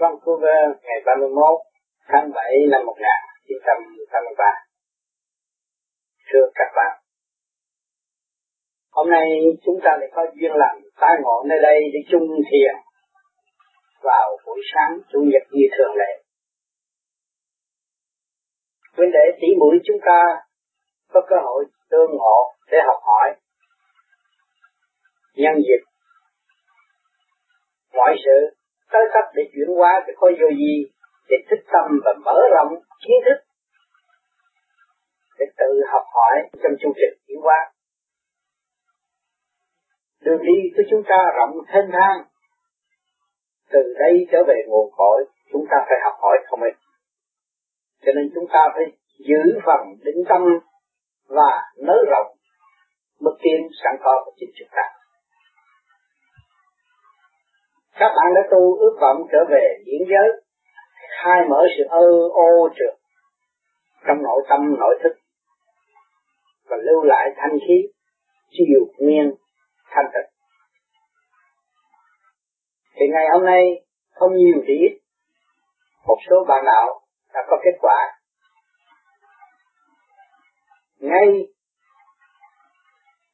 Vâng, Vancouver ngày 31 tháng 7 năm 1983. Thưa các bạn, hôm nay chúng ta lại có duyên lành tái ngộ nơi đây để chung thiền vào buổi sáng chủ nhật như thường lệ. Huynh đệ tỷ mũi chúng ta có cơ hội tương ngộ để học hỏi nhân dịp mọi sự tới cấp để chuyển hóa cái khối vô vi để thức tâm và mở rộng kiến thức. Để tự học hỏi trong chương trình chuyển hóa. Đường đi của chúng ta rộng thênh thang. Từ đây trở về nguồn cội chúng ta phải học hỏi không ít cho nên chúng ta phải giữ phần định tâm và nới rộng mức tiên sẵn có của chính chúng ta các bạn đã tu ước vọng trở về diễn giới, khai mở sự ơ ô trượt trong nội tâm, nội thức, và lưu lại thanh khí chiều nguyên, thanh tịnh. Thì ngày hôm nay, không nhiều thì ít, một số bạn đạo đã có kết quả. Ngay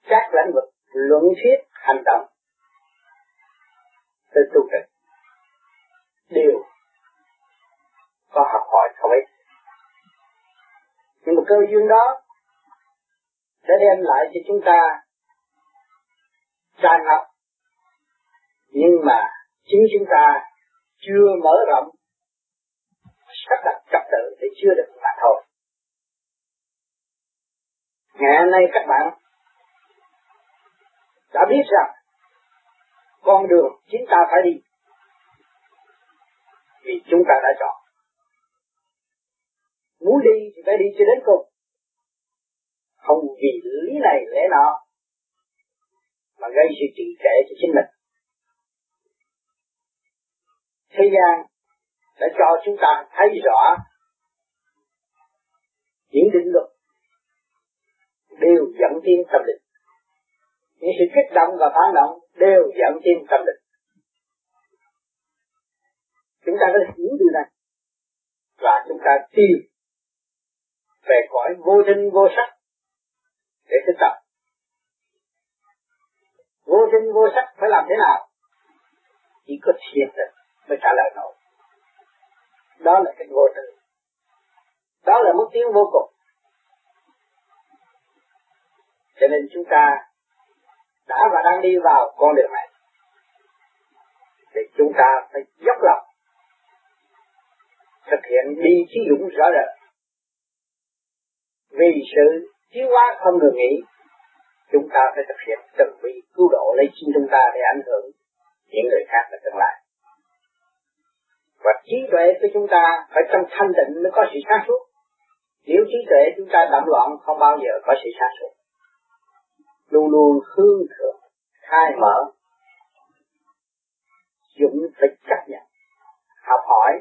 các lĩnh vực luận thuyết hành động tới tu trì đều có học hỏi không ít nhưng mà cơ duyên đó sẽ đem lại cho chúng ta tràn ngập. Nhưng mà chính chúng ta chưa mở rộng, sắp đặt trật tự thì chưa được mà thôi. Ngày hôm nay các bạn đã biết rằng con đường chúng ta phải đi. Vì chúng ta đã chọn. Muốn đi thì phải đi cho đến cùng. Không vì lý này lẽ nọ, mà gây sự trì trệ cho chính mình. Thế gian đã cho chúng ta thấy rõ những định luật đều dẫn tiến tâm linh những sự kích động và phản động đều dẫn tim tâm định chúng ta đã hiểu điều này. Và chúng ta tìm về cõi vô sinh vô sắc để thực tập. Vô sinh vô sắc phải làm thế nào? Chỉ có thiền định mới trả lời nổi. Đó là cái vô tự đó là mức tiến vô cùng. Cho nên chúng ta đã và đang đi vào con đường này. Thì chúng ta phải dốc lòng thực hiện đi chí dũng rõ rệt vì sự chiếu hóa không ngừng nghỉ, chúng ta phải thực hiện từng vị cứu độ lấy chính chúng ta để ảnh hưởng những người khác ở tương lai. Và trí tuệ của chúng ta phải trong thanh tịnh mới có sự sáng suốt. Nếu trí tuệ chúng ta đậm loạn, không bao giờ có sự sáng suốt luôn luôn hướng thượng, khai mở, dũng phải chấp nhận học hỏi.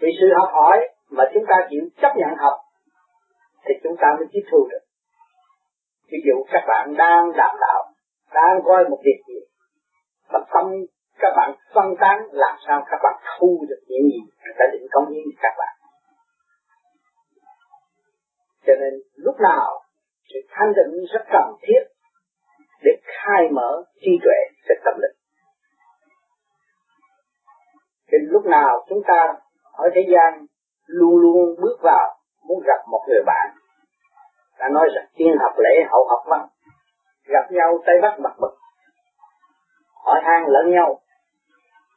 Vì sự học hỏi mà chúng ta chịu chấp nhận học, thì chúng ta mới tiếp thu được. Ví dụ các bạn đang đàm đạo, đang coi một việc gì, mà tâm các bạn phân tán làm sao các bạn thu được những gì đã ta định công hiến các bạn. Cho nên lúc nào sự thanh định rất cần thiết để khai mở trí tuệ cho tâm linh. Thì lúc nào chúng ta ở thế gian luôn luôn bước vào muốn gặp một người bạn đã nói rằng tiên học lễ hậu học văn, gặp nhau tay bắt mặt mực hỏi han lẫn nhau.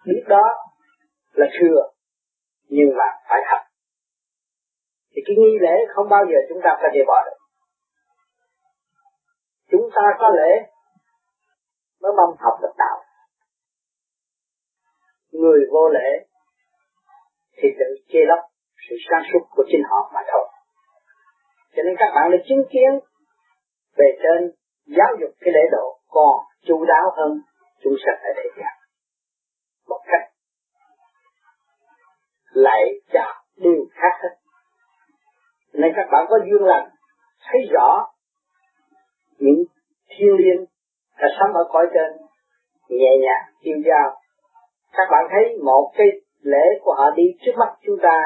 Biết đó là thừa, nhưng mà phải học. Thì cái nghi lễ không bao giờ chúng ta có thể bỏ được chúng ta có lễ mới mong học được đạo. Người vô lễ thì tự chê lấp sự sáng suốt của chính họ mà thôi. Cho nên các bạn đã chứng kiến về trên giáo dục cái lễ độ còn chu đáo hơn chúng sanh ở thế gian. Một cách lại chào điều khác hết. Nên các bạn có duyên lành, thấy rõ những thiên liên đã sống ở cõi trên, nhẹ nhàng yêu giao các bạn thấy một cái lễ của họ đi trước mắt chúng ta,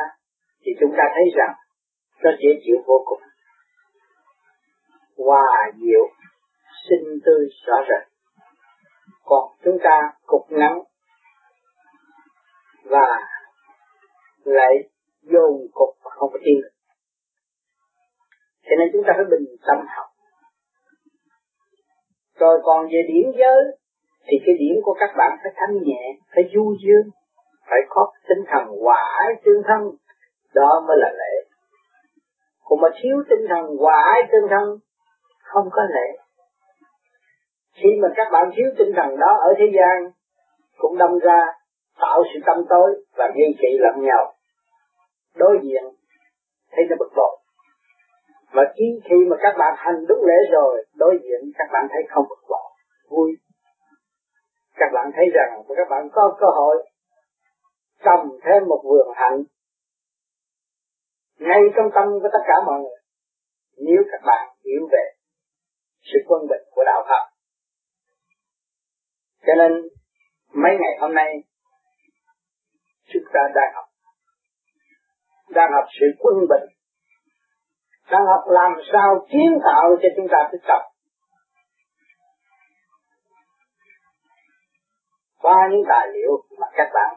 thì chúng ta thấy rằng nó dễ chịu vô cùng. Hòa diệu, sinh tươi rõ rệt. Còn chúng ta cục ngắn và lại dồn cục và không có tin cho nên chúng ta phải bình tâm học rồi còn về điển giới, thì cái điểm của các bạn phải thanh nhẹ, phải du dương, phải có tinh thần hòa ái tương thân. Đó mới là lễ. Còn mà thiếu tinh thần hòa ái tương thân, không có lễ. Khi mà các bạn thiếu tinh thần đó ở thế gian, cũng đâm ra tạo sự tâm tối và nghi kỵ lẫn nhau. Đối diện, thấy nó bực bội và khi khi mà các bạn hành đúng lễ rồi, đối diện các bạn thấy không bực bội, vui. Các bạn thấy rằng các bạn có cơ hội trồng thêm một vườn hạnh ngay trong tâm của tất cả mọi người. Nếu các bạn hiểu về sự quân bình của đạo Phật. Cho nên, mấy ngày hôm nay, chúng ta đang học. Đang học sự quân bình đang học làm sao kiến tạo cho chúng ta thức tập qua những tài liệu mà các bạn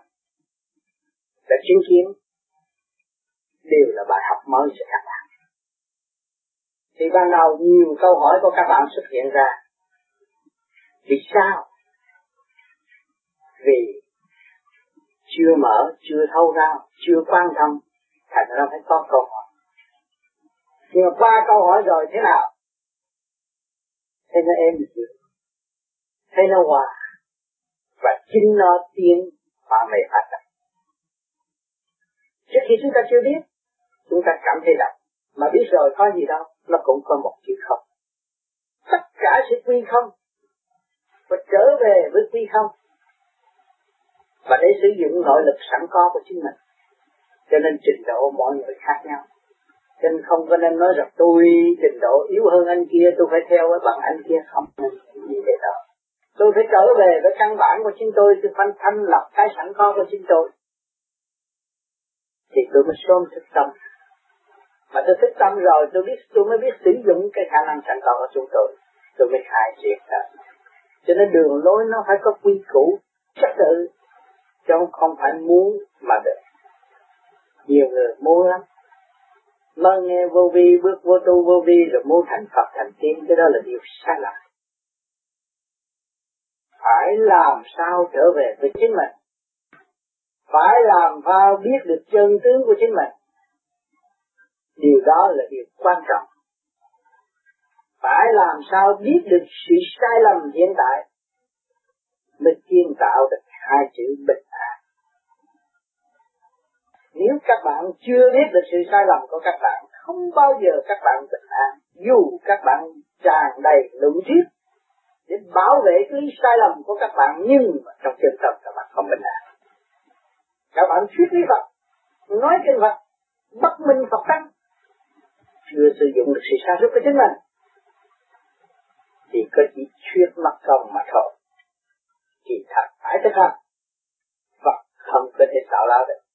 đã chứng kiến đều là bài học mới cho các bạn. Thì ban đầu nhiều câu hỏi của các bạn xuất hiện ra. Vì sao? Vì chưa mở, chưa thâu ra, chưa quan tâm, thành ra phải có câu hỏi. Nhưng mà qua câu hỏi rồi thế nào? Thế nó êm chưa? Thế nó hòa. Và chính nó tiến và mày phát triển. Trước khi chúng ta chưa biết, chúng ta cảm thấy rằng mà biết rồi có gì đâu, nó cũng có một chữ không. Tất cả sẽ quy không, và trở về với quy không. Và để sử dụng nội lực sẵn có của chính mình. Cho nên trình độ mọi người khác nhau. Cho nên không có nên nói rằng tôi trình độ yếu hơn anh kia, tôi phải theo với bằng anh kia. Không. Như thế đó. Tôi phải trở về với căn bản của chính tôi, tôi phải thanh lập cái sẵn có của chính tôi. Thì tôi mới sớm thức tâm. Mà tôi thức tâm rồi tôi biết tôi mới biết sử dụng cái khả năng sẵn có của chúng tôi. Tôi mới khai triệt ra. Cho nên đường lối nó phải có quy củ trật tự chứ không phải muốn mà được. Nhiều người muốn lắm mơ nghe vô vi, bước vô tu vô vi, rồi muốn thành Phật, thành tiên, cái đó là điều sai lầm. Phải làm sao trở về với chính mình? Phải làm sao biết được chân tướng của chính mình? Điều đó là điều quan trọng. Phải làm sao biết được sự sai lầm hiện tại? Mới kiến tạo được hai chữ bình nếu các bạn chưa biết được sự sai lầm của các bạn, không bao giờ các bạn bình an. Dù các bạn tràn đầy lũ thuyết để bảo vệ cái sai lầm của các bạn, nhưng mà trong chân tâm các bạn không bình an. Các bạn thuyết lý Phật, nói kinh Phật, bất minh Phật tăng. Chưa sử dụng được sự sáng suốt của chính mình, thì có chỉ thuyết mất công mà thôi. Thì thật, phải thực hành. Phật không có thể tạo ra được.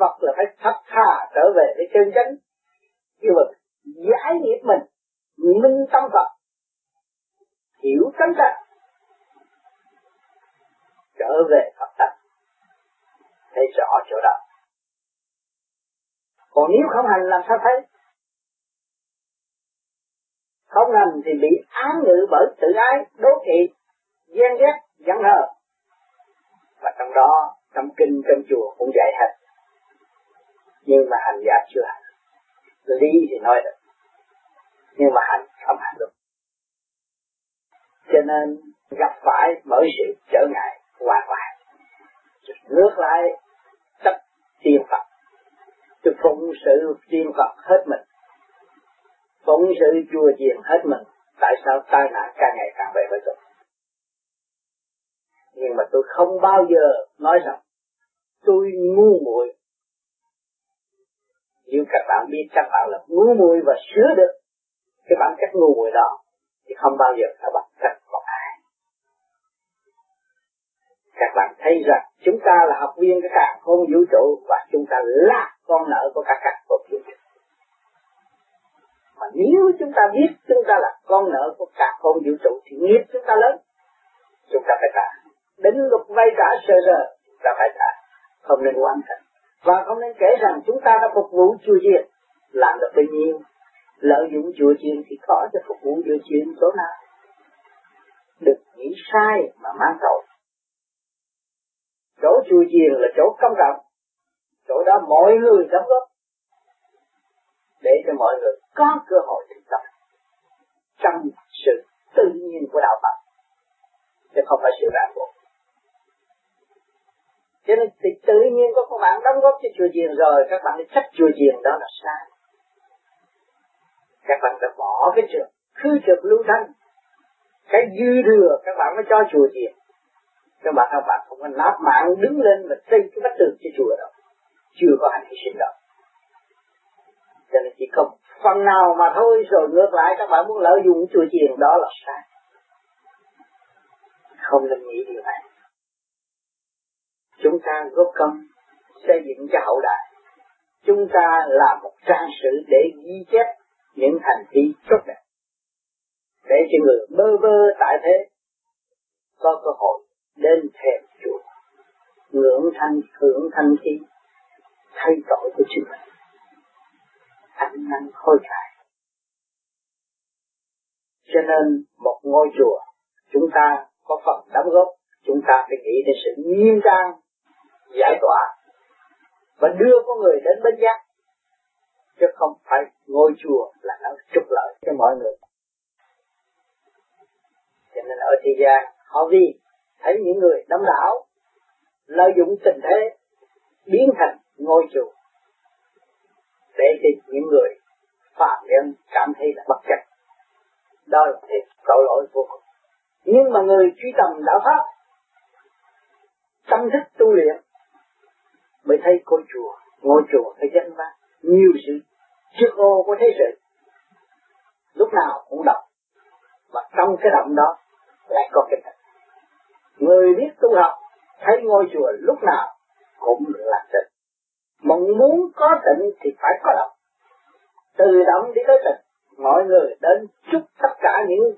Phật là phải thật thà trở về với chân chánh. Như mà giải nghiệp mình, minh tâm Phật, hiểu cánh tánh trở về Phật tánh thấy rõ chỗ đó. Còn nếu không hành, làm sao thấy? Không hành thì bị án ngự bởi tự ái, đố kỵ, ghen ghét, giận hờn. Và trong đó, trong kinh, trong chùa cũng dạy hết nhưng mà hành giả chưa hành lý thì nói được. Nhưng mà hành không hành được. Cho nên gặp phải bởi sự trở ngại hoàn toàn ngược lại chấp tiên Phật. Tôi phụng sự tiên Phật hết mình. Phụng sự chùa chiền hết mình. Tại sao tai nạn càng ngày càng về với tôi? Nhưng mà tôi không bao giờ nói rằng tôi ngu muội nếu các bạn biết các bạn là ngu muội và sửa được cái bản chất ngu muội đó, thì không bao giờ các bạn trách một ai. Các bạn thấy rằng chúng ta là học viên của cả không vũ trụ và chúng ta là con nợ của cả các không vũ trụ. Mà nếu chúng ta biết chúng ta là con nợ của cả không vũ trụ, thì nghiệp chúng ta lớn. Chúng ta phải trả. Đến lúc vay trả sơ sơ, chúng ta phải trả. Không nên quan trọng và không nên kể rằng chúng ta đã phục vụ chùa chiền làm được bao nhiêu, lợi dụng chùa chiền thì khó cho phục vụ chùa chiền chỗ nào. Được nghĩ sai mà mang tội. Chỗ chùa chiền là chỗ công cộng chỗ đó mọi người đóng góp để cho mọi người có cơ hội thực tập trong sự tự nhiên của đạo Phật. Chứ không phải sự ràng buộc cho nên thì tự nhiên có các bạn đóng góp cho chùa chiền rồi, các bạn đi trách chùa chiền đó là sai. Các bạn phải bỏ cái trường cứ trực lưu thanh cái dư thừa, các bạn mới cho chùa chiền các bạn các bạn không có nát mạng đứng lên và xây cái bát tường cho chùa đâu. Chưa có hành hy sinh đâu. Cho nên chỉ không phần nào mà thôi, rồi ngược lại, các bạn muốn lợi dụng chùa chiền đó là sai. Không nên nghĩ điều này chúng ta góp công xây dựng cho hậu đại. Chúng ta là một trang sử để ghi chép những hành vi tốt đẹp. Để cho người bơ vơ tại thế, có cơ hội đến thềm chùa ngưỡng thanh, hưởng thanh khí, thay đổi của chính mình. Ăn năn khôi cải cho nên một ngôi chùa, chúng ta có phần đóng góp, chúng ta phải nghĩ đến sự nghiêm trang giải tỏa và đưa con người đến bên giác, chứ không phải ngôi chùa là nó trục lợi cho mọi người. Cho nên ở thế gian, họ vì thấy những người đông đảo, lợi dụng tình thế, biến thành ngôi chùa, để cho những người phạm nhân cảm thấy là bất chấp đó là thiệt tội lỗi vô cùng. Nhưng mà người truy tầm đạo pháp, tâm thức tu luyện mới thấy ngôi chùa ngôi chùa phải danh ba nhiều sự trước ô của thế sự. Lúc nào cũng động và trong cái động đó lại có cái thật. Người biết tu học, thấy ngôi chùa lúc nào cũng là tịnh mong muốn có tịnh thì phải có động từ động đi tới tịnh mọi người đến chúc tất cả những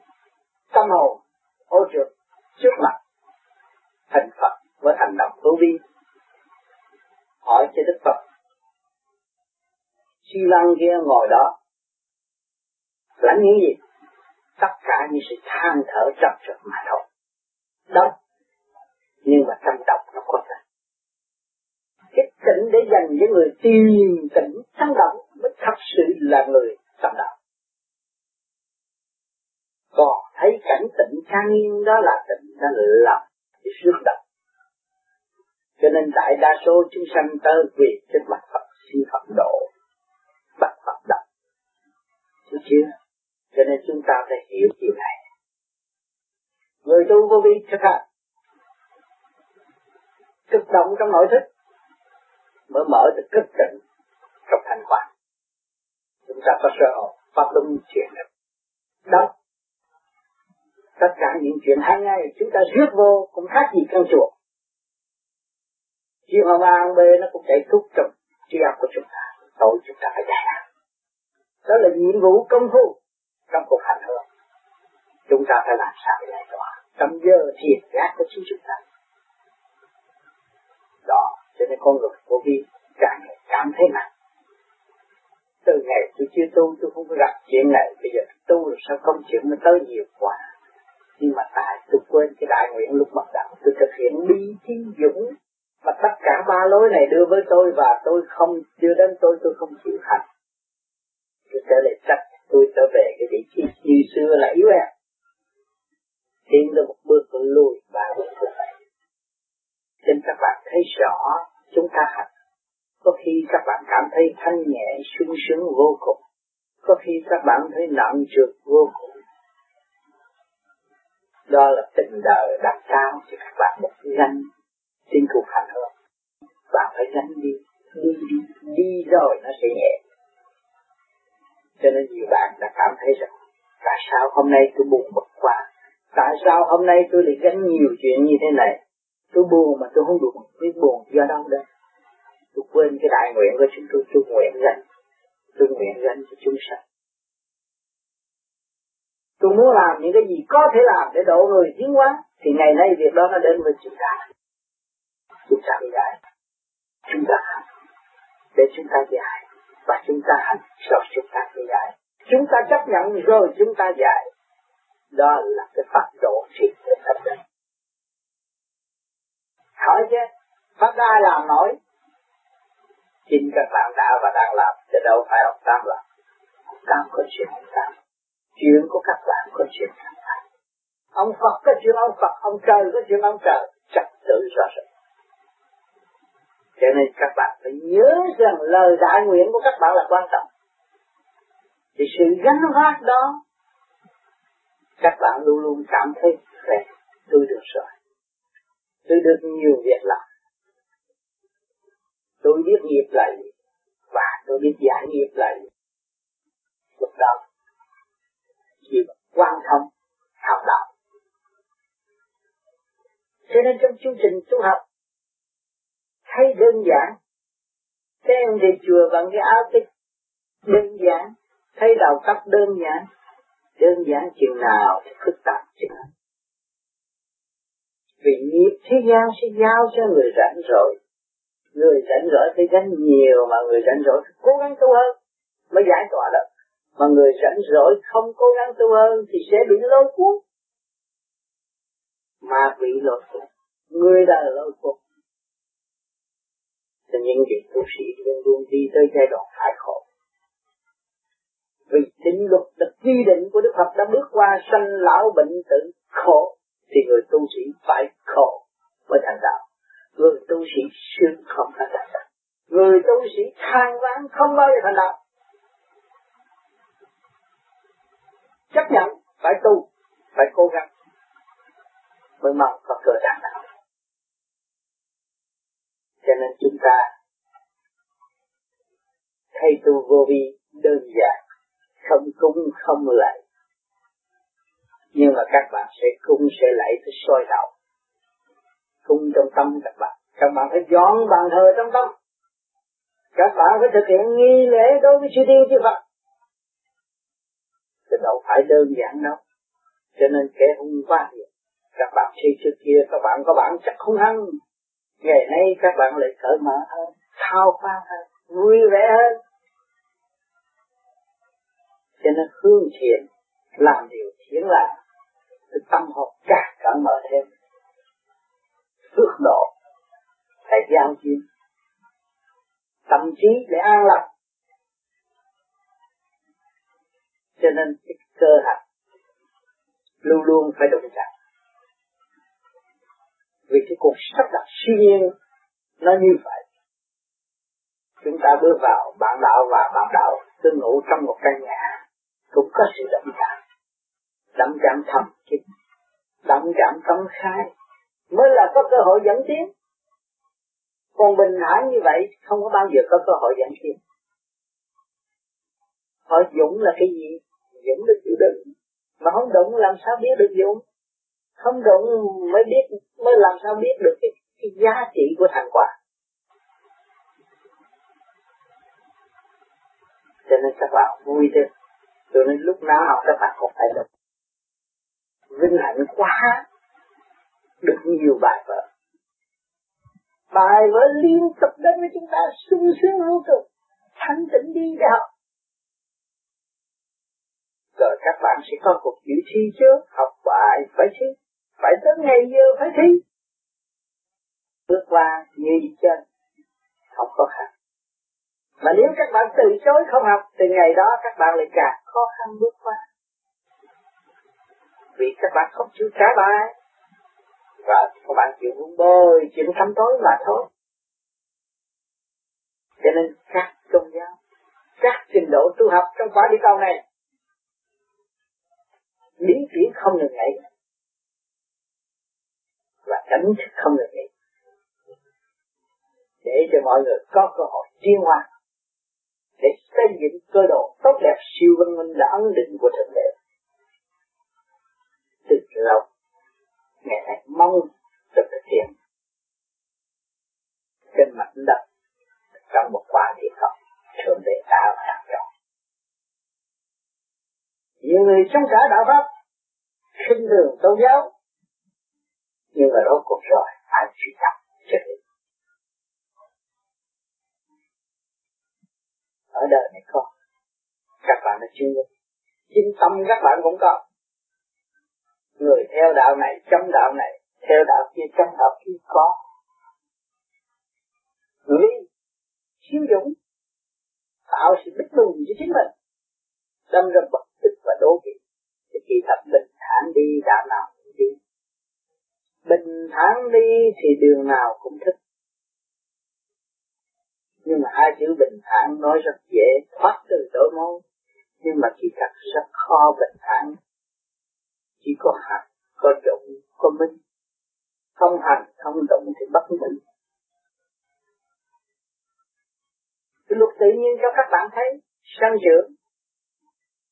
tâm hồn ô trượt trước mặt thành Phật với hành động tu vi hỏi cho Đức Phật. Chi Lăng kia ngồi đó. Lãnh những gì? Tất cả những sự than thở chấp trực mà thôi. Đó. Nhưng mà trong độc nó có thật. Cái tỉnh để dành cho người tìm tỉnh trong động mới thật sự là người trong động còn thấy cảnh tỉnh trang nghiêm đó là tỉnh đó là sự cái rước động cho nên đại đa số chúng sanh tới quỳ trên mặt Phật xin Phật độ bắt Phật động Chứ chưa? Cho nên chúng ta phải hiểu điều này. Người tu vô vi thực hành, cực động trong nội thức mới mở được cực tịnh trong thành quả chúng ta có sơ hồn, pháp luân chuyển được. Đó. Tất cả những chuyện hàng ngày chúng ta rước vô cũng khác gì căn chuột chiều hoàng an bê nó cũng chạy thúc trong trí học của chúng ta, tội chúng ta phải giải đó là nhiệm vụ công phu trong cuộc hành hương. Chúng ta phải làm sao để giải tỏa trong giờ thiền giác của chính chúng ta. Đó, cho nên con người vô vi càng ngày cảm thấy nặng. Từ ngày tôi chưa tu, tôi không có gặp chuyện này. Bây giờ tu rồi sao công chuyện nó tới nhiều quá? Nhưng mà tại tôi quên cái đại nguyện lúc bắt đầu, tôi thực hiện bi trí dũng mà tất cả ba lối này đưa với tôi và tôi không chưa đến tôi tôi không chịu hành. Tôi trở lại trách tôi trở về cái vị trí như xưa là yếu em tiến được một bước lùi ba bước lại nên các bạn thấy rõ chúng ta hành. Có khi các bạn cảm thấy thanh nhẹ, sung sướng vô cùng. Có khi các bạn thấy nặng trượt vô cùng. Đó là tình đời đặt cao cho các bạn một danh trên thuộc hành hương bạn phải gánh đi đi đi đi rồi nó sẽ nhẹ. Cho nên nhiều bạn đã cảm thấy rằng tại sao hôm nay tôi buồn bực quá? Tại sao hôm nay tôi lại gánh nhiều chuyện như thế này? Tôi buồn mà tôi không được biết buồn do đâu đây tôi quên cái đại nguyện của chúng tôi tôi nguyện rằng, tôi nguyện gánh cho chúng sanh. Tôi muốn làm những cái gì có thể làm để độ người tiến hóa thì ngày nay việc đó nó đến với chúng ta chúng ta bị giải chúng ta hành để chúng ta giải và chúng ta hành rồi chúng ta bị giải chúng ta chấp nhận rồi chúng ta giải đó là cái pháp độ thiệt của tâm linh hỏi chứ, pháp ai làm nổi. Chính các bạn đã và đang làm, chứ đâu phải ông Tam làm ông Tam có chuyện ông Tam chuyện của các bạn có chuyện các bạn ông Phật có chuyện ông Phật, ông trời có chuyện ông trời. Trật tự rõ ràng cho nên các bạn phải nhớ rằng lời đại nguyện của các bạn là quan trọng. Thì sự gánh vác đó, các bạn luôn luôn cảm thấy khỏe, tôi được rồi. Tôi được nhiều việc làm. Tôi biết nghiệp là gì và tôi biết giải nghiệp là gì lúc đó, chỉ quan thông, học đạo. Cho nên trong chương trình tu học thấy đơn giản. Các em đi chùa bằng cái áo tích đơn giản. Thấy đầu tóc đơn giản. Đơn giản chừng nào thì phức tạp chừng nào. Vì nghiệp thế gian sẽ giao cho người rảnh rỗi người rảnh rỗi phải gánh nhiều mà người rảnh rỗi phải cố gắng tu hơn mới giải tỏa được. Mà người rảnh rỗi không cố gắng tu hơn thì sẽ bị lôi cuốn. Mà bị lôi cuốn. Người đời lôi cuốn cho những vị tu sĩ luôn luôn đi tới giai đoạn phải khổ. Vì chính luật là quy định của Đức Phật đã bước qua sanh lão bệnh tử khổ, thì người tu sĩ phải khổ mới thành đạo. Người tu sĩ sướng không thành đạo. Người tu sĩ than vãn không bao giờ thành đạo. Chấp nhận phải tu, phải cố gắng mới mong có cơ đạt. đạo cho nên chúng ta thay tu vô vi đơn giản, không cúng, không lạy. Nhưng mà các bạn sẽ cung sẽ lạy phải soi đầu cung trong tâm các bạn. Các bạn phải dọn bàn thờ trong tâm. Các bạn phải thực hiện nghi lễ đối với chư thiên chư Phật. Cái đâu phải đơn giản đâu. Cho nên kẻ hung quá nhiều các bạn khi trước kia, các bạn có bản chất hung hăng ngày nay các bạn lại cởi mở hơn, thao pha hơn, vui vẻ hơn. Cho nên hương thiện làm điều thiện lành tâm hồn càng cởi mở thêm. Phước độ, phải giao chiến tâm trí để an lạc cho nên cái cơ hạch luôn luôn phải đụng chạm vì cái cuộc sắp đặt siêu nhiên nó như vậy. Chúng ta bước vào bạn đạo và bạn đạo tương ngủ trong một căn nhà, cũng có sự động chạm động chạm thầm kín động chạm tâm khai, mới là có cơ hội dẫn tiến. Còn bình thản như vậy, không có bao giờ có cơ hội dẫn tiến. Họ dũng là cái gì? Dũng là chịu đựng. Mà không đụng làm sao biết được dũng? Không đụng mới biết mới làm sao biết được cái, cái giá trị của thành quả cho nên các bạn vui chứ cho nên lúc nào các bạn cũng phải được vinh hạnh quá. Được nhiều bài vở. Bài vở liên tục đến với chúng ta sung sướng vô cùng. Thanh tịnh đi để học rồi các bạn sẽ có cuộc dự thi chứ? Học bài phải chứ? Phải tới ngày giờ phải thi. Bước qua như chân không có khăn. Mà nếu các bạn từ chối không học, thì ngày đó các bạn lại càng khó khăn bước qua. Vì các bạn không chịu trả bài, và các bạn chịu vun bôi chịu thăm tối mà thôi. Cho nên các tôn giáo, các trình độ tu học trong quả địa cầu này, lý chuyển không ngừng nghỉ và cảnh thức không được nghỉ. Để cho mọi người có cơ hội tiến hóa, để xây dựng cơ đồ tốt đẹp siêu văn minh là ấn định của thượng đế. Từ lâu ngày nay mong được thực hiện. Trên mặt đất trong một quả địa không thượng đế đã và đang rồi nhiều người trong cả đạo pháp khinh thường tôn giáo nhưng mà rốt cuộc rồi, phải truy cập chân lý ở đời này có, các bạn là chuyên nghiệp chính tâm các bạn cũng có. Người theo đạo này chống đạo này, theo đạo kia chống đạo kia có. Lý chiếm dũng tạo sự bất bình cho chính mình. Đâm ra bực tức và đố kỵ. Thì kỳ thật bình thản đi, đạo nào bình thản đi thì đường nào cũng thích. Nhưng mà hai chữ bình thản nói rất dễ thoát từ đổi mối. Nhưng mà kỳ thật rất khó bình thản. Chỉ có hạt có dụng có minh. Không hành không động thì bất minh. Cái luật tự nhiên cho các bạn thấy, sanh dưỡng,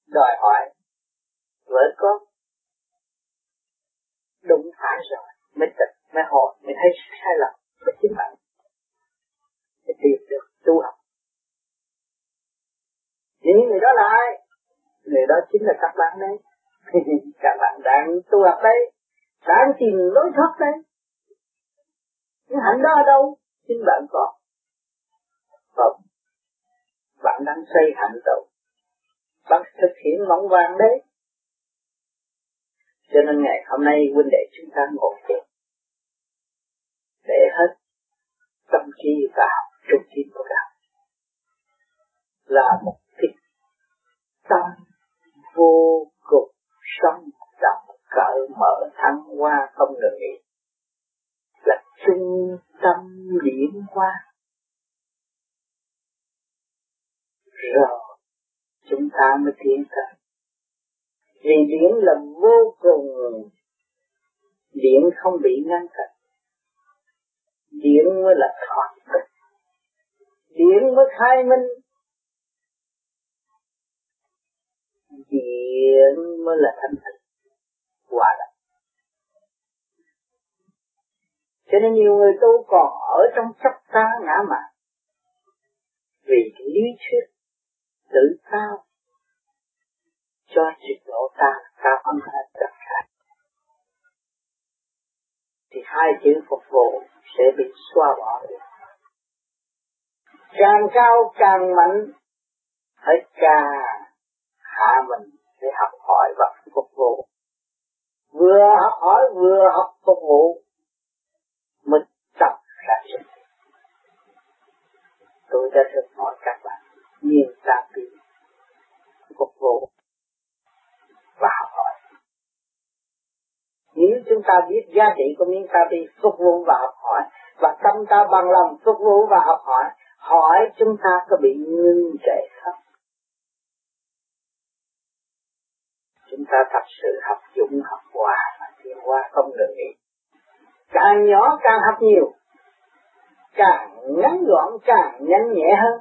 đòi hỏi vợ con đụng phải rồi mới tỉnh, mới hồi, mới thấy sai lầm của chính bạn mới tìm được tu học. Những người đó là ai? Người đó chính là các bạn đấy. Các bạn đang tu học đấy. Đang tìm lối thoát đấy. Nhưng hạnh đó ở đâu? Chính bạn có. Không bạn đang xây hạnh đâu bạn thực hiện mong vàng đấy. Cho nên ngày hôm nay huynh đệ chúng ta ngồi thiền để hết tâm vào trung tâm của đạo là một cái tâm vô cùng sống động, cởi mở, thăng hoa, không ngừng nghỉ. Là trung tâm điển hoa. Rồi, chúng ta mới tiến tới. Vì điển là vô cùng điển không bị ngăn cách điển mới là thoát điển mới khai minh. Điển mới là thanh tịnh. Hòa đồng. Cho nên nhiều người tu còn ở trong chấp ta ngã mạn. Vì lý thuyết tự cao. Cho trình độ ta cao hơn hết tất cả. Thì hai chữ phục vụ sẽ bị xóa bỏ được. Càng cao càng mạnh phải càng hạ mình để học hỏi và phục vụ. Vừa học hỏi, vừa học phục vụ mới tập ra sức. tôi đã được hỏi các bạn nhiên ta bị phục vụ và học hỏi. Nếu chúng ta biết giá trị của miếng ta đi phục vụ và học hỏi. Và tâm ta bằng lòng phục vụ và học hỏi hỏi chúng ta có bị ngưng trệ không? Chúng ta thật sự học dụng học hòa mà tiến qua không được nghỉ. Càng nhỏ càng học nhiều, càng ngắn gọn càng nhanh nhẹ hơn.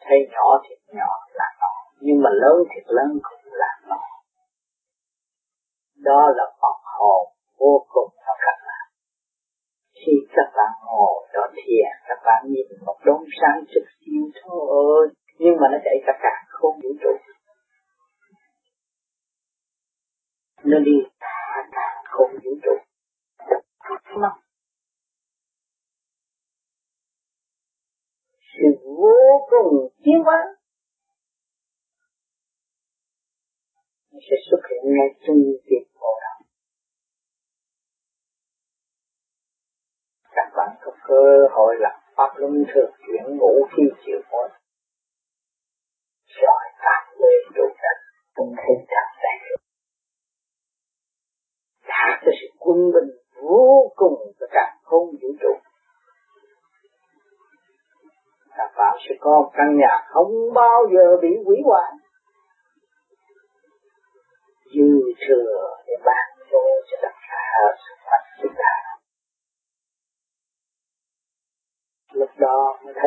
Thấy nhỏ thì nhỏ là nhỏ, nhưng mà lớn thì lớn cũng là nhỏ. Đó là Phật hồn vô cùng mà các bạn, khi các bạn ngồi đó thiền các bạn nhìn một đống sáng trực siêu thôi nhưng mà nó chạy cả cả không vũ trụ. Nó đi cả cả không vũ trụ. Mắt sự vô cùng tiến hóa sẽ xuất hiện ngay trong việc ngộ đạo các bạn có cơ hội làm pháp luân thường chuyển ngũ khi chịu hội rồi các lên trụ đất cũng thấy thật đẹp đã có sự quân bình vô cùng của cả không vũ trụ. Các bạn sẽ có căn nhà không bao giờ bị hủy hoại.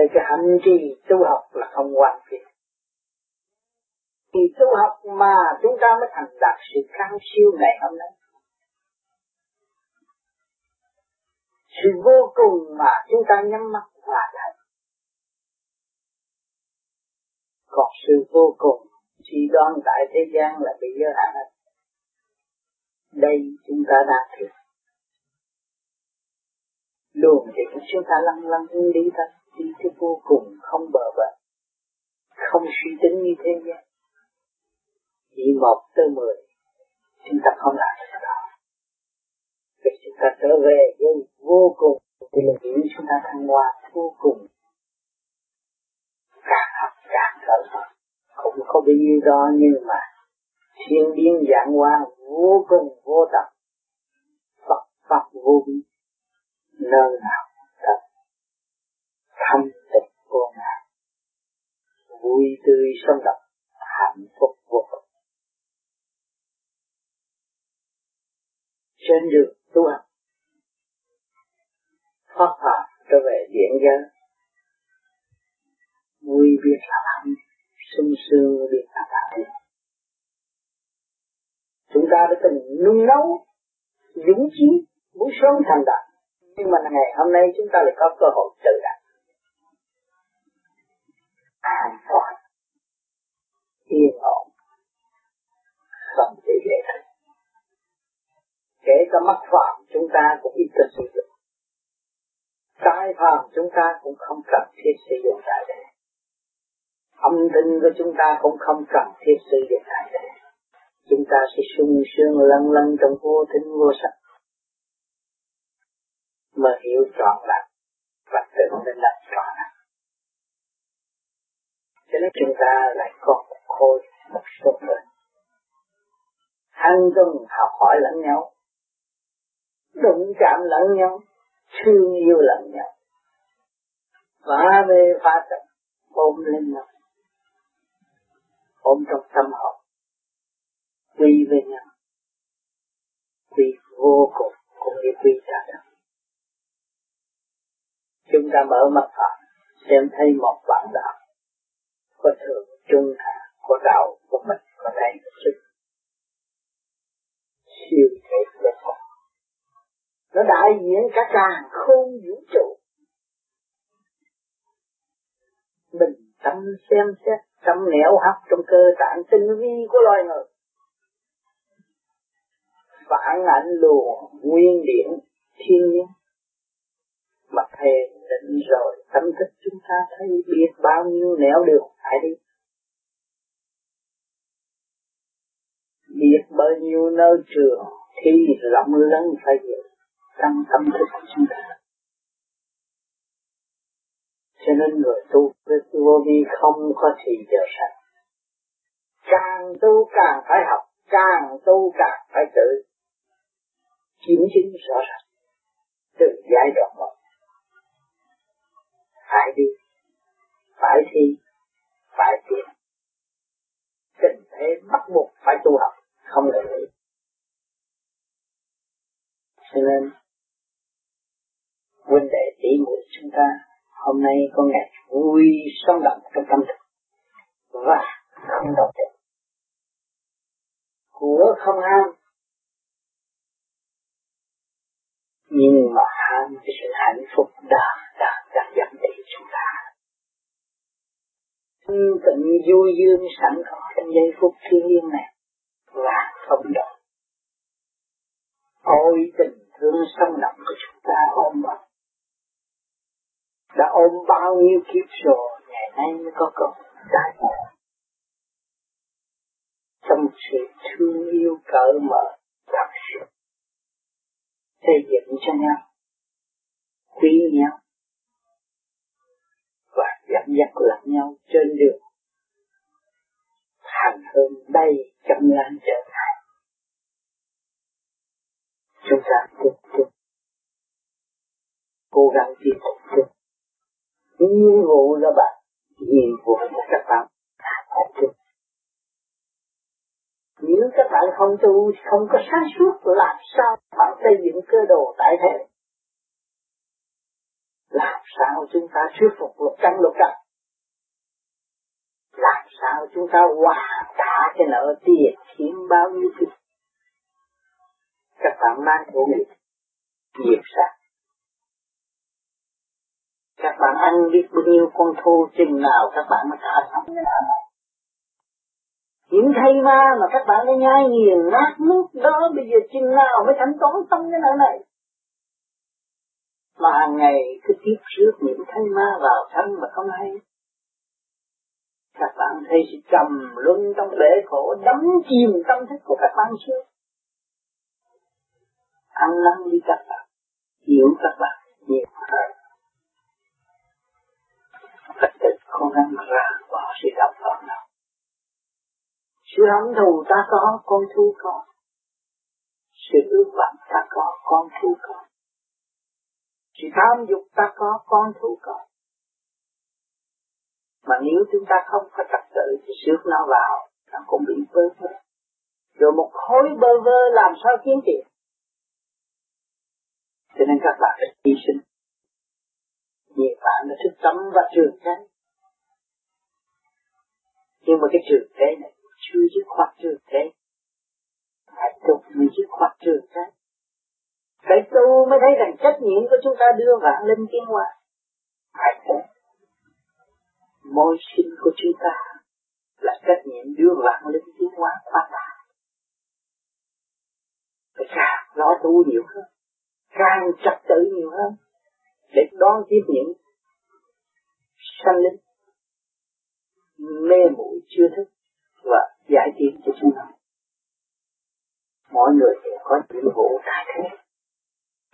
Đó cái hành trì tu học là không hoàn thiện thì tu học mà chúng ta mới thành đạt sự cao siêu ngày hôm nay sự vô cùng mà chúng ta nhắm mắt và thấy còn sự vô cùng chỉ đoan tại thế gian là bị giới hạn đây chúng ta đạt được. luôn thì chúng ta lăn lăn đi thôi ý thức vô cùng không bờ bến không suy tính như thế gian. Chỉ một tới mười, chúng ta không làm được đó. Vì chúng ta trở về với vô cùng, thì là những chúng ta thăng hoa vô cùng. Càng học càng cởi không có bao nhiêu đó, nhưng mà thiên biến dạng hóa vô cùng vô tận. Phật Pháp vô biên. Nơi nào thanh tịnh vô ngại vui tươi sống động, hạnh phúc vô cùng. Trên đường tu học thoát phàm trở về điện giới. Vui biết là hạnh sung sướng biết là đạo chúng ta đã từng nung nấu, dũng chí, muốn sớm thành đạt nhưng mà ngày hôm nay chúng ta lại có cơ hội tự đạt an toàn yên ổn không bị dễ thuộc kể cả mắt phạm chúng ta cũng ít cần sử dụng. Tai phạm chúng ta cũng không cần thiết sử dụng tại đây. Âm thanh của chúng ta cũng không cần thiết sử dụng tại đây. Chúng ta sẽ sung sướng lăn lăn trong vô tính vô sắc. Mà hiểu trọn lạc và tự nên là trọn lạc cho nên chúng ta lại còn một khối một số người. Ăn tuần học hỏi lẫn nhau, đụng chạm lẫn nhau, thương yêu lẫn nhau. Và về phá trận, ôm lên nhau, ôm trong tâm hồn quy với nhau. Quy vô cùng, cũng như quy trả đất chúng ta mở mắt Phật xem thấy một bản đạo có thường, trung thả có đạo của mình có thấy một siêu thế của Phật nó đại diện cả càng không vũ trụ. Mình tâm xem xét, tâm nẻo hấp trong cơ tạng tinh vi của loài người. Phản ảnh luồng nguyên điển thiên nhiên mà thầy định rồi, tâm thức chúng ta thấy biết bao nhiêu nẻo đường phải đi. Biết bao nhiêu nơi trường thi rộng lớn phải hiểu trong tâm thức của chúng ta. Cho nên người tu với vô vi không có thì giờ sạch càng tu càng phải học, càng tu càng phải tự. Kiểm chứng rõ ràng. Từ giai đoạn một phải đi. Phải thi. Phải tiến tình thế bắt buộc phải tu học. Không được nghỉ cho nên, huynh đệ tỷ muội chúng ta, hôm nay có ngày vui sống động trong tâm thức. Và không độc chết của không ham. Nhưng mà ham cái sự hạnh phúc đã đã đã dẫn tận vui dương sẵn có trong giây phút thiên nhiên này. Và không động. Ôi, tình thương sâu nặng của chúng ta ôm bao đã ôm bao nhiêu kiếp rồi, ngày nay mới có cơ giải ngộ. Trong sự thương yêu cởi mở, thật sự, xây dựng cho nhau, quý nhau và dẫn dắt lẫn nhau trên đường. Thành hơn đây trong lan trở lại chúng ta tiếp tục cố gắng tiếp tục tiếp nhiệm vụ là bạn. Nhiệm vụ của các bạn. Phải tiếp nếu các bạn không tu, không có sáng suốt, làm sao bạn xây dựng cơ đồ tại thế làm sao chúng ta thuyết phục lục căn lục căn? Làm sao chúng ta hoàn trả cái nợ tiền kiếm bao nhiêu tiền? Các bạn mang của nghiệp nghiệp sạch ăn biết bao nhiêu con thô chừng nào các bạn mới trả xong. Những thay ma mà các bạn đã nhai nghiền nát nước đó, bây giờ chừng nào mới thanh toán xong cái nợ này? Mà hàng ngày cứ tiếp rước những thầy ma vào thân mà không hay các bạn thấy sự trầm luân trong bể khổ đắm chìm tâm thức của các bạn chưa ăn năn đi các bạn hiểu các bạn nhiều hơn Phật tử không ăn ra bỏ sự đau vào. nào sự hận thù ta có con thu con, sự ước vọng ta có con thu con sự tham dục ta có, con thú có. Mà nếu chúng ta không có trật tự thì xước nó vào, nó cũng bị vơ vơ. Rồi một khối bơ vơ làm sao kiếm tiền? Cho nên các bạn phải hy sinh. Nhiều bạn đã thức tâm và trường tránh nhưng mà cái trường thế này chưa dứt khoát trường thế phải tục như dứt khoát trường chánh phải tu mới thấy rằng trách nhiệm của chúng ta đưa vạn linh tiến hóa phải thế môi sinh của chúng ta là trách nhiệm đưa vạn linh tiến hóa qua ta. Phải càng lo tu nhiều hơn càng trật tự nhiều hơn để đón tiếp những sanh linh mê muội chưa thức và giải quyết cho chúng nó mọi người đều có nhiệm vụ đại thế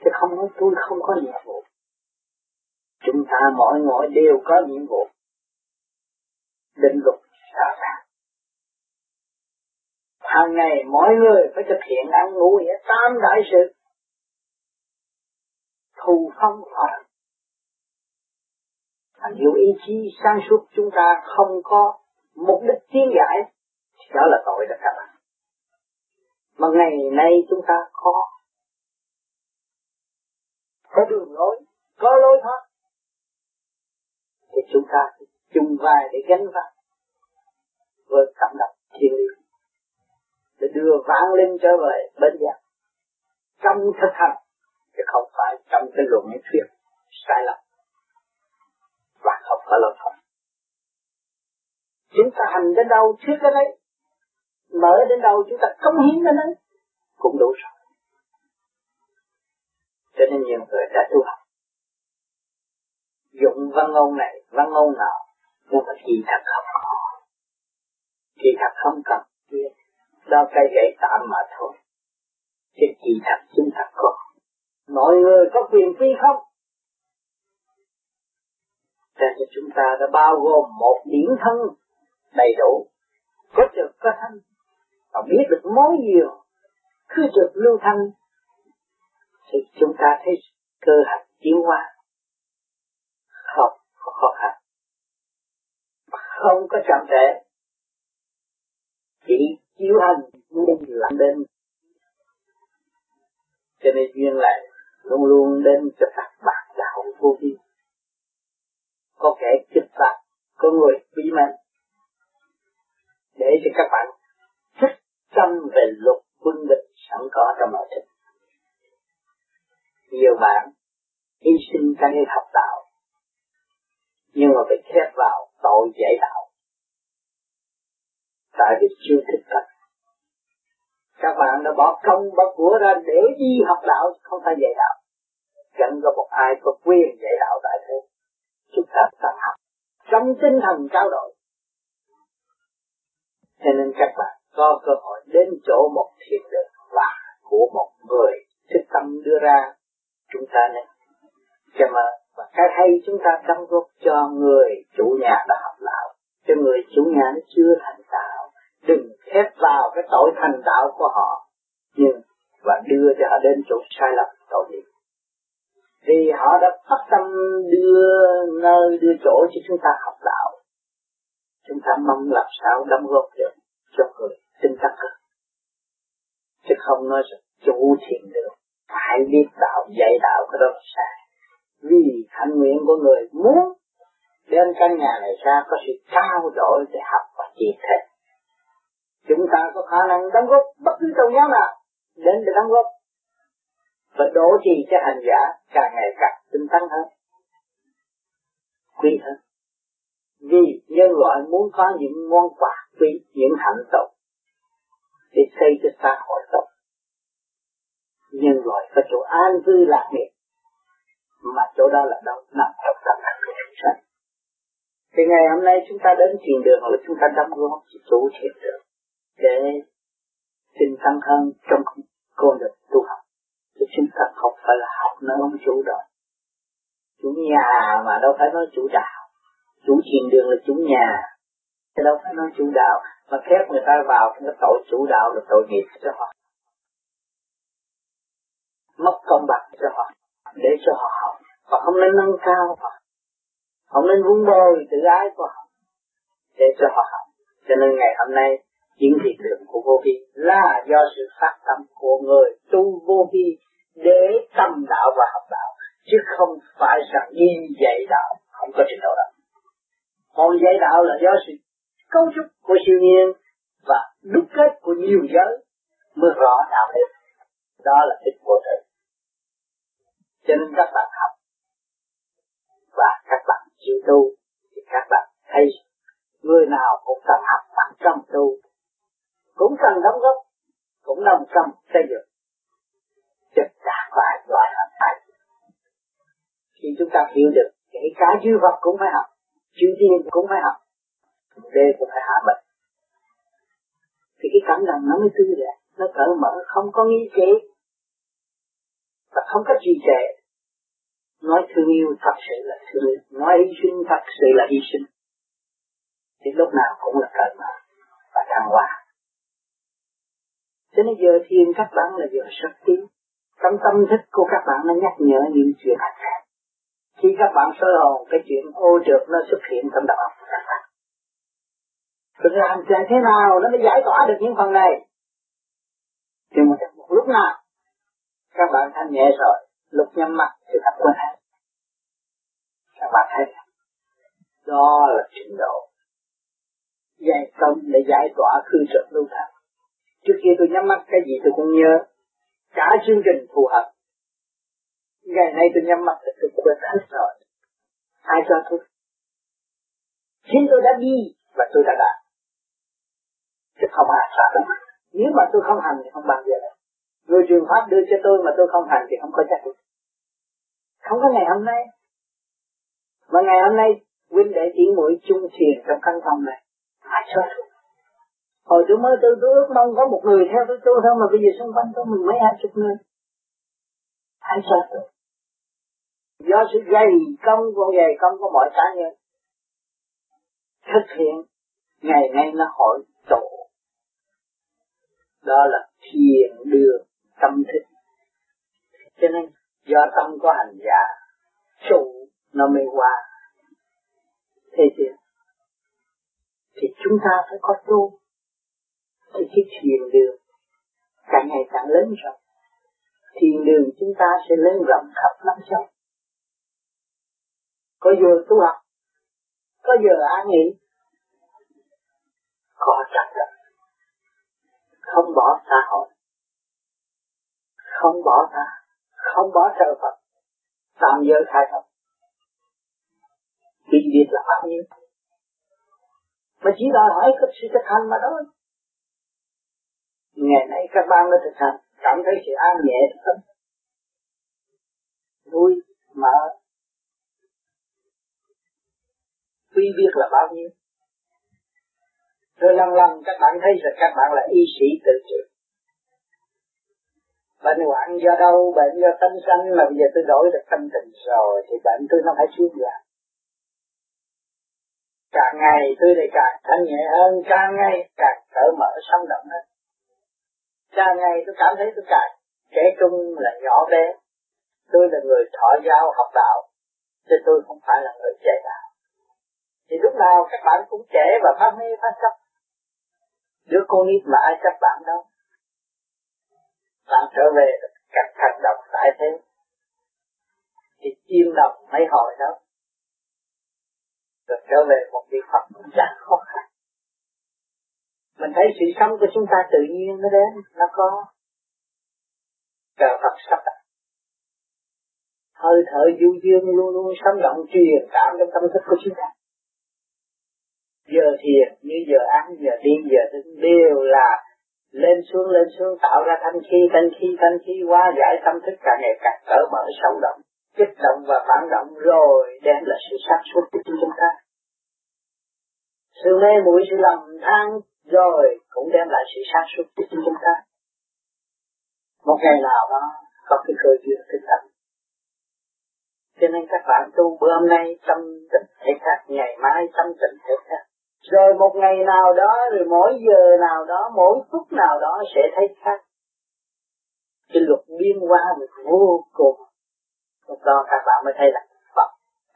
chứ không nói tôi không có nhiệm vụ. Chúng ta mọi ngồi đều có nhiệm vụ. Định luật rõ ràng hàng ngày mỗi người phải thực hiện ăn ngủ nghĩa tam đại sự. Thù phong thành nếu ý chí sáng suốt chúng ta không có mục đích tiến giải đó là tội đó các bạn. Mà ngày nay chúng ta có có đường lối, có lối thoát. Thì chúng ta chung vai để gánh vác với cảm động thiên liêng. Để đưa vãng linh trở về bên giác trong thực hành, chứ không phải trong cái luận thuyết sai lầm. Và không có lỗi thoát. Chúng ta hành đến đâu, thuyết đến đấy mở đến đâu, chúng ta công hiến đến đấy cũng đủ rồi cho nên nhiều người đã tu học. Dụng văn ngôn này, văn ngôn nọ, nhưng mà kỳ thật không có. Kỳ thật không cần kia đó cây gậy tạm mà thôi. Chứ kỳ thật chúng ta có. Mọi người có quyền phi không? Cho nên chúng ta đã bao gồm một điểm thân đầy đủ. Có trực có thanh và biết được mối nhiều. Cứ trực lưu thanh thì chúng ta thấy cơ hạch tiến hóa không có khó khăn. Không có chậm trễ, chỉ chiếu hành nên là đến cho nên duyên lại luôn luôn đến cho các bạn đạo vô vi. Có kẻ kích phạt, có người bí mật để cho các bạn thích tâm về luật quân định sẵn có trong nội thức nhiều bạn hy sinh trong cái học đạo, nhưng mà bị khép vào tội dạy đạo. Tại vì chưa thích thật các bạn đã bỏ công, bỏ của ra để đi học đạo, không phải dạy đạo. Chẳng có một ai có quyền dạy đạo tại thế. Chúng ta phải học. Trong tinh thần trao đổi. Cho nên các bạn có cơ hội đến chỗ một thiền đường và của một người thức tâm đưa ra chúng ta nên cho ơn và cái hay chúng ta đóng góp cho người chủ nhà đã học đạo. Cho người chủ nhà nó chưa thành đạo, đừng khép vào cái tội thành đạo của họ. Nhưng, và đưa cho họ đến chỗ sai lầm, tội nghiệp. Vì họ đã phát tâm đưa nơi, đưa chỗ cho chúng ta học đạo. Chúng ta mong làm sao đóng góp được cho người tinh tắc chứ không nói chủ thiện được phải biết đạo dạy đạo cái đó sai vì hạnh nguyện của người muốn đem căn nhà này ra có sự trao đổi để học và chia sẻ chúng ta có khả năng đóng góp bất cứ tôn giáo nào đến để đóng góp và đổ trì cho hành giả càng ngày càng tinh tấn hơn, quý hơn. Vì nhân loại muốn có những món quà quý, những hạnh tốt để xây cho xã hội tốt nhân loại có chỗ an vui lạc nghiệp mà chỗ đó là đâu nằm trong tâm thức của chúng sanh. Thì ngày hôm nay chúng ta đến thiền đường là chúng ta đóng góp chủ thiền đường để tinh tăng hơn trong con đường tu học. Thì chúng ta không phải là học nơi ông chủ đó. Chủ nhà mà đâu phải nói chủ đạo. Chủ thiền đường là chủ nhà. Chứ đâu phải nói chủ đạo. Mà khép người ta vào cái tội chủ đạo là tội nghiệp cho họ mất công bằng cho họ, để cho họ học. Và không nên nâng cao họ. Không nên vun bồi tự ái của họ, để cho họ học. Cho nên ngày hôm nay những thiền đường của vô vi là do sự phát tâm của người tu vô vi để tâm đạo và học đạo, chứ không phải rằng đi dạy đạo không có trình độ đó còn dạy đạo là do sự cấu trúc của siêu nhiên và đúc kết của nhiều giới mới rõ đạo hết đó là tích vô tự cho nên các bạn học. Và các bạn chịu tu, thì các bạn thấy người nào cũng cần học bằng tâm tu. Cũng cần đóng góp, cũng đồng tâm xây dựng. Chất đạt và loại là phải khi chúng ta hiểu được kể cả chư Phật cũng phải học chư Thiên cũng phải học. Đê cũng phải hạ mình thì cái cảm động nó mới tươi đẹp, nó cởi mở, không có nghi chế và không có trì trệ nói thương yêu thật sự là thương yêu. Nói hy sinh thật sự là hy sinh. Thì lúc nào cũng là cởi mở và thăng hoa. Cho nên giờ thiền các bạn là giờ sắp tiến. Trong tâm thức của các bạn nó nhắc nhở những chuyện hạnh phúc khi các bạn sơ hồn cái chuyện ô trượt nó xuất hiện trong đầu óc các bạn. Rồi làm thế nào nó mới giải tỏa được những phần này? Thì một, một lúc nào các bạn thanh nhẹ rồi, lúc nhắm mắt thì tập quên hết các bạn thấy đó là trình độ. Dạy công để giải tỏa khư trực lưu thần. Trước kia tôi nhắm mắt, cái gì tôi cũng nhớ. Cả chương trình phù hợp. Ngày nay tôi nhắm mắt thì tôi quên hết rồi. Ai cho tôi? Chính tôi đã đi và tôi đã đạt. Chứ không ai sao đâu nếu mà tôi không hành thì không bao giờ. được người truyền pháp đưa cho tôi mà tôi không hành thì không có chắc được không có ngày hôm nay. Mà ngày hôm nay, huynh đệ chỉ mũi chung thiền trong căn phòng này. Ai cho tôi. Hồi tôi mới tôi tôi ước mong có một người theo tôi thôi mà bây giờ xung quanh tôi mình mấy hai chục người. Ai cho tôi. Do sự dày công của dày công của mọi cá nhân thực hiện, ngày nay nó hỏi tổ đó là thiền đường tâm thức. Cho nên, do tâm có hành giả, trụ, nó mới qua. Thế chưa thì chúng ta phải có tu. Thì cái thiền đường, càng ngày càng lớn rộng. Thiền đường chúng ta sẽ lớn rộng khắp năm châu có giờ tu học, có giờ an nghỉ, có trật tự. Không bỏ xã hội không bỏ ta. Không bỏ sợ Phật. Tạm giới khai Phật. Vì việc là bao nhiêu. Mà chỉ đòi hỏi cái sự thực hành mà thôi. Ngày nay các bạn đã thực hành, cảm thấy sự an nhẹ tâm vui, mở. Quy biết là bao nhiêu. Rồi lần lần các bạn thấy rằng các bạn là y sĩ tự chịu bệnh hoạn do đâu bệnh do tâm sanh, mà bây giờ tôi đổi được tâm tình rồi, thì bệnh tôi nó phải xuống giảm càng ngày tôi lại càng thanh nhẹ hơn, càng ngày càng cởi mở, sống động hơn. Càng ngày tôi cảm thấy tôi càng trẻ trung là nhỏ bé. Tôi là người thọ giáo học đạo, chứ tôi không phải là người trẻ đạo. Thì lúc nào các bạn cũng trẻ và phát mê phát chấp đứa con nít mà ai chấp bạn đâu bạn trở về các hành động tại thế. Thì chim độc mấy hồi đó, rồi trở về một vị Phật cũng chẳng khó khăn. Mình thấy sự sống của chúng ta tự nhiên nó đến, nó có. Cờ Phật sắp đặt. Hơi thở du dương luôn luôn sống động, truyền cảm trong tâm thức của chúng ta. Giờ thiền như giờ ăn, giờ đi, giờ đứng, đều là lên xuống lên xuống, tạo ra thanh khí thanh khí thanh khí hóa giải tâm thức càng ngày càng cỡ mở sống động kích động và phản động, rồi đem lại sự sát xuất của chúng ta. Sự mê muội, sự lầm than, rồi cũng đem lại sự sát xuất của chúng ta. Một ngày nào đó, có cái cơ duyên thức tâm. Cho nên các bạn tu bữa hôm nay tâm tịnh thể khác, ngày mai tâm tịnh thể khác rồi một ngày nào đó, rồi mỗi giờ nào đó, mỗi phút nào đó sẽ thấy khác. Cái luật biên qua mình vô cùng. Lúc đó các bạn mới thấy là Phật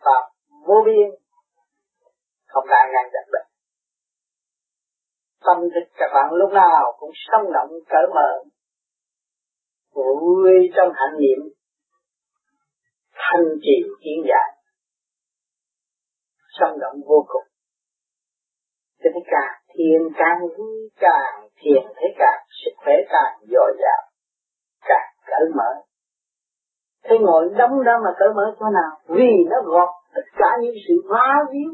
Phật vô biên. Không đã ngăn chặn được. Tâm thức các bạn lúc nào cũng sống động, cởi mở. Vui trong hạnh niệm. Thanh trì kiến giải. Sống động vô cùng cho nên càng thiền, càng vui, càng thiền, thấy càng sức khỏe càng dồi dào, càng cởi mở. Thế ngồi đóng đó mà cởi mở chỗ nào? Vì nó gọt tất cả những sự hóa víu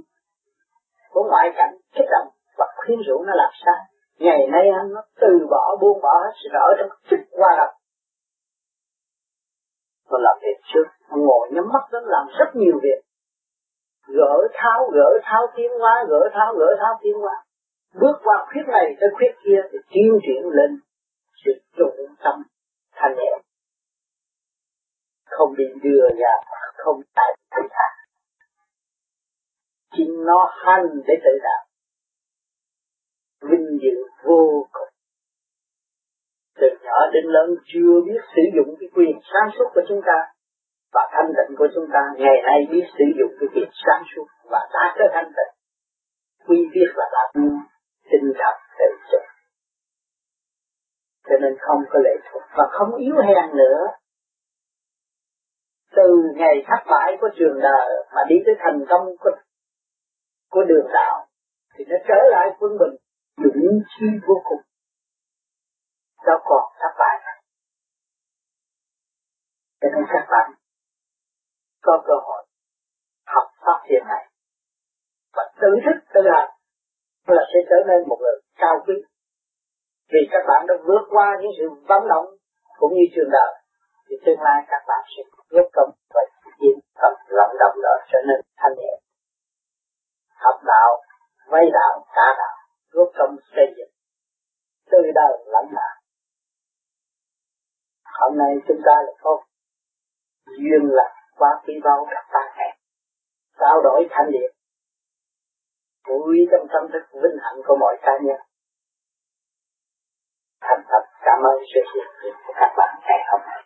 của ngoại cảnh, kích động và khuyến rũ nó làm sao? Ngày nay anh nó từ bỏ, buông bỏ hết sự ở trong chức qua lập nó làm việc trước ngồi nhắm mắt nó làm rất nhiều việc gỡ tháo gỡ tháo tiến hóa, gỡ tháo gỡ tháo tiến hóa. Bước qua khuyết này tới khuyết kia thì tiến triển lên sự trung tâm, thanh nhẹ. Không bị đưa ra không tại tự thả chính nó hành để tự đạo. Vinh dự vô cùng. Từ nhỏ đến lớn chưa biết sử dụng cái quyền sáng suốt của chúng ta và thanh tịnh của chúng ta ngày nay biết sử dụng cái việc sáng suốt và đã tới thanh tịnh. Quy biết và đã tinh thật tự sự cho nên không có lệ thuộc và không yếu hèn nữa. Từ ngày thất bại của trường đời mà đi tới thành công của, của đường đạo thì nó trở lại quân bình dũng chi vô cùng. Đâu còn thất bại cho nên các bạn có cơ hội học pháp thiền này và tự thức tự hành là sẽ trở nên một người cao quý. Vì các bạn đã vượt qua những sự vận động cũng như trường đời, thì tương lai các bạn sẽ góp công và chiến tập vận động đó trở nên thanh nhẹ. Học đạo, vay đạo, trả đạo góp công xây dựng, từ đời lãnh đạo. Hôm nay chúng ta là có duyên là qua phi bao gặp ta hẹn trao đổi thanh điệp vui trong tâm thức vinh hạnh của mọi cá nhân. Thành thật cảm ơn sự hiện diện của các bạn ngày hôm nay.